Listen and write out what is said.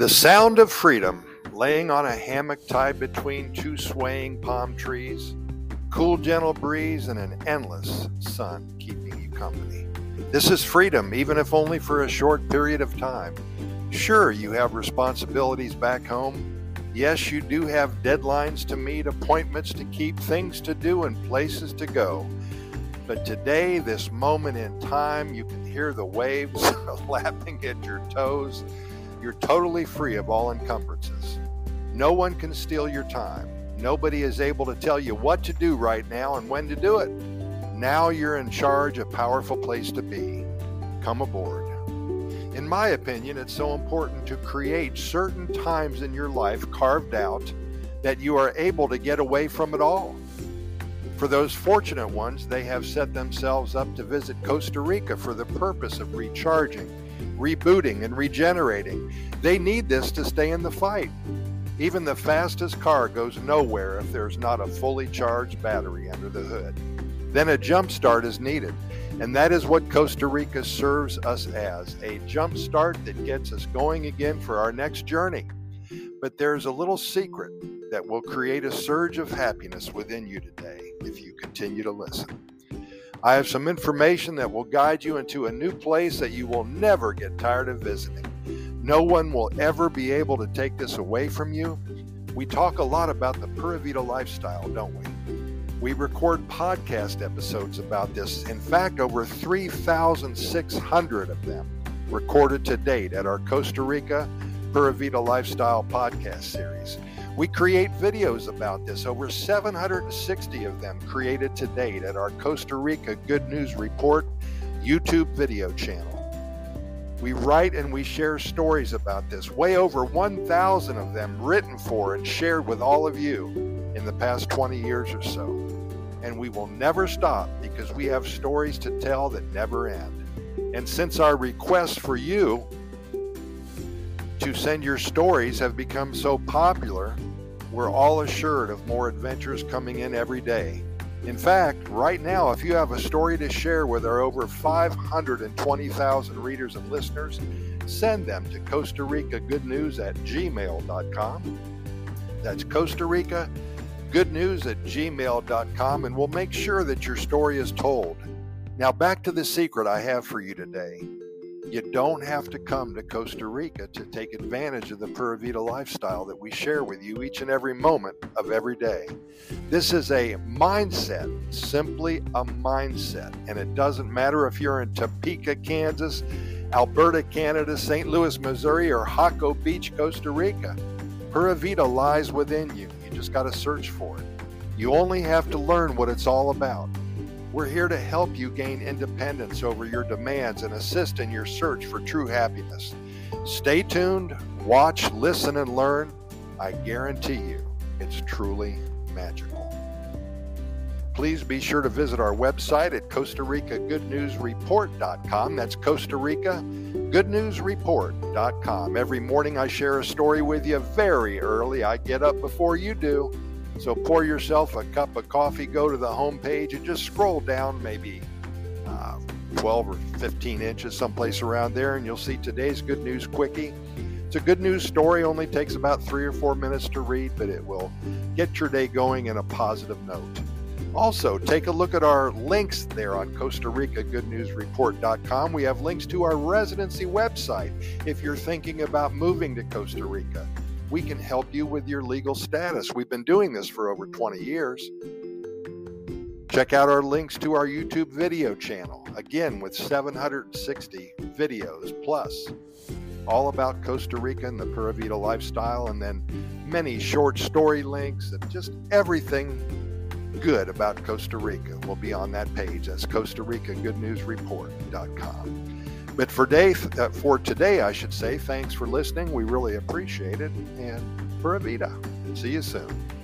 The sound of freedom, laying on a hammock tied between two swaying palm trees, cool, gentle breeze, and an endless sun keeping you company. This is freedom, even if only for a short period of time. Sure, you have responsibilities back home. Yes, you do have deadlines to meet, appointments to keep, things to do, and places to go. But today, this moment in time, you can hear the waves lapping at your toes. You're totally free of all encumbrances. No one can steal your time. Nobody is able to tell you what to do right now and when to do it. Now you're in charge, a powerful place to be. Come aboard. In my opinion, it's so important to create certain times in your life carved out that you are able to get away from it all. For those fortunate ones, they have set themselves up to visit Costa Rica for the purpose of recharging, rebooting, and regenerating. They need this to stay in the fight. Even the fastest car goes nowhere if there's not a fully charged battery under the hood. Then a jump start is needed. And that is what Costa Rica serves us as a jump start that gets us going again for our next journey. But there's a little secret that will create a surge of happiness within you today if you continue to listen. I have some information that will guide you into a new place that you will never get tired of visiting. No one will ever be able to take this away from you. We talk a lot about the Pura Vida lifestyle, don't we? We record podcast episodes about this. In fact, over 3,600 of them recorded to date at our Costa Rica Pura Vida Lifestyle podcast series. We create videos about this, over 760 of them created to date at our Costa Rica Good News Report YouTube video channel. We write and we share stories about this, way over 1,000 of them written for and shared with all of you in the past 20 years or so. And we will never stop because we have stories to tell that never end. And since our requests for you to send your stories have become so popular, we're all assured of more adventures coming in every day. In fact, right now, if you have a story to share with our over 520,000 readers and listeners, send them to Costa Rica Good News at gmail.com. That's Costa Rica Good News at gmail.com, and we'll make sure that your story is told. Now, back to the secret I have for you today. You don't have to come to Costa Rica to take advantage of the Pura Vida lifestyle that we share with you each and every moment of every day. This is a mindset, simply a mindset. And it doesn't matter if you're in Topeka, Kansas, Alberta, Canada, St. Louis, Missouri, or Jaco Beach, Costa Rica. Pura Vida lies within you. You just got to search for it. You only have to learn what it's all about. We're here to help you gain independence over your demands and assist in your search for true happiness. Stay tuned, watch, listen, and learn. I guarantee you it's truly magical. Please be sure to visit our website at Costa Rica Good News Report.com. That's Costa Rica Good News Report.com. Every morning I share a story with you very early. I get up before you do so pour yourself a cup of coffee, go to the home page, and just scroll down maybe uh, 12 or 15 inches, someplace around there, and you'll see today's Good News Quickie. It's a good news story, only takes about three or four minutes to read, but it will get your day going in a positive note. Also, take a look at our links there on Costa Rica Good News Report.com. We have links to our residency website if you're thinking about moving to Costa Rica we can help you with your legal status. We've been doing this for over 20 years. Check out our links to our YouTube video channel, again with 760 videos plus, all about Costa Rica and the Pura Vida lifestyle, and then many short story links and just everything good about Costa Rica will be on that page. That's Costa Rica Good News Report.com. But for day uh, for today, I should say, thanks for listening. We really appreciate it, and Pura Vida. See you soon.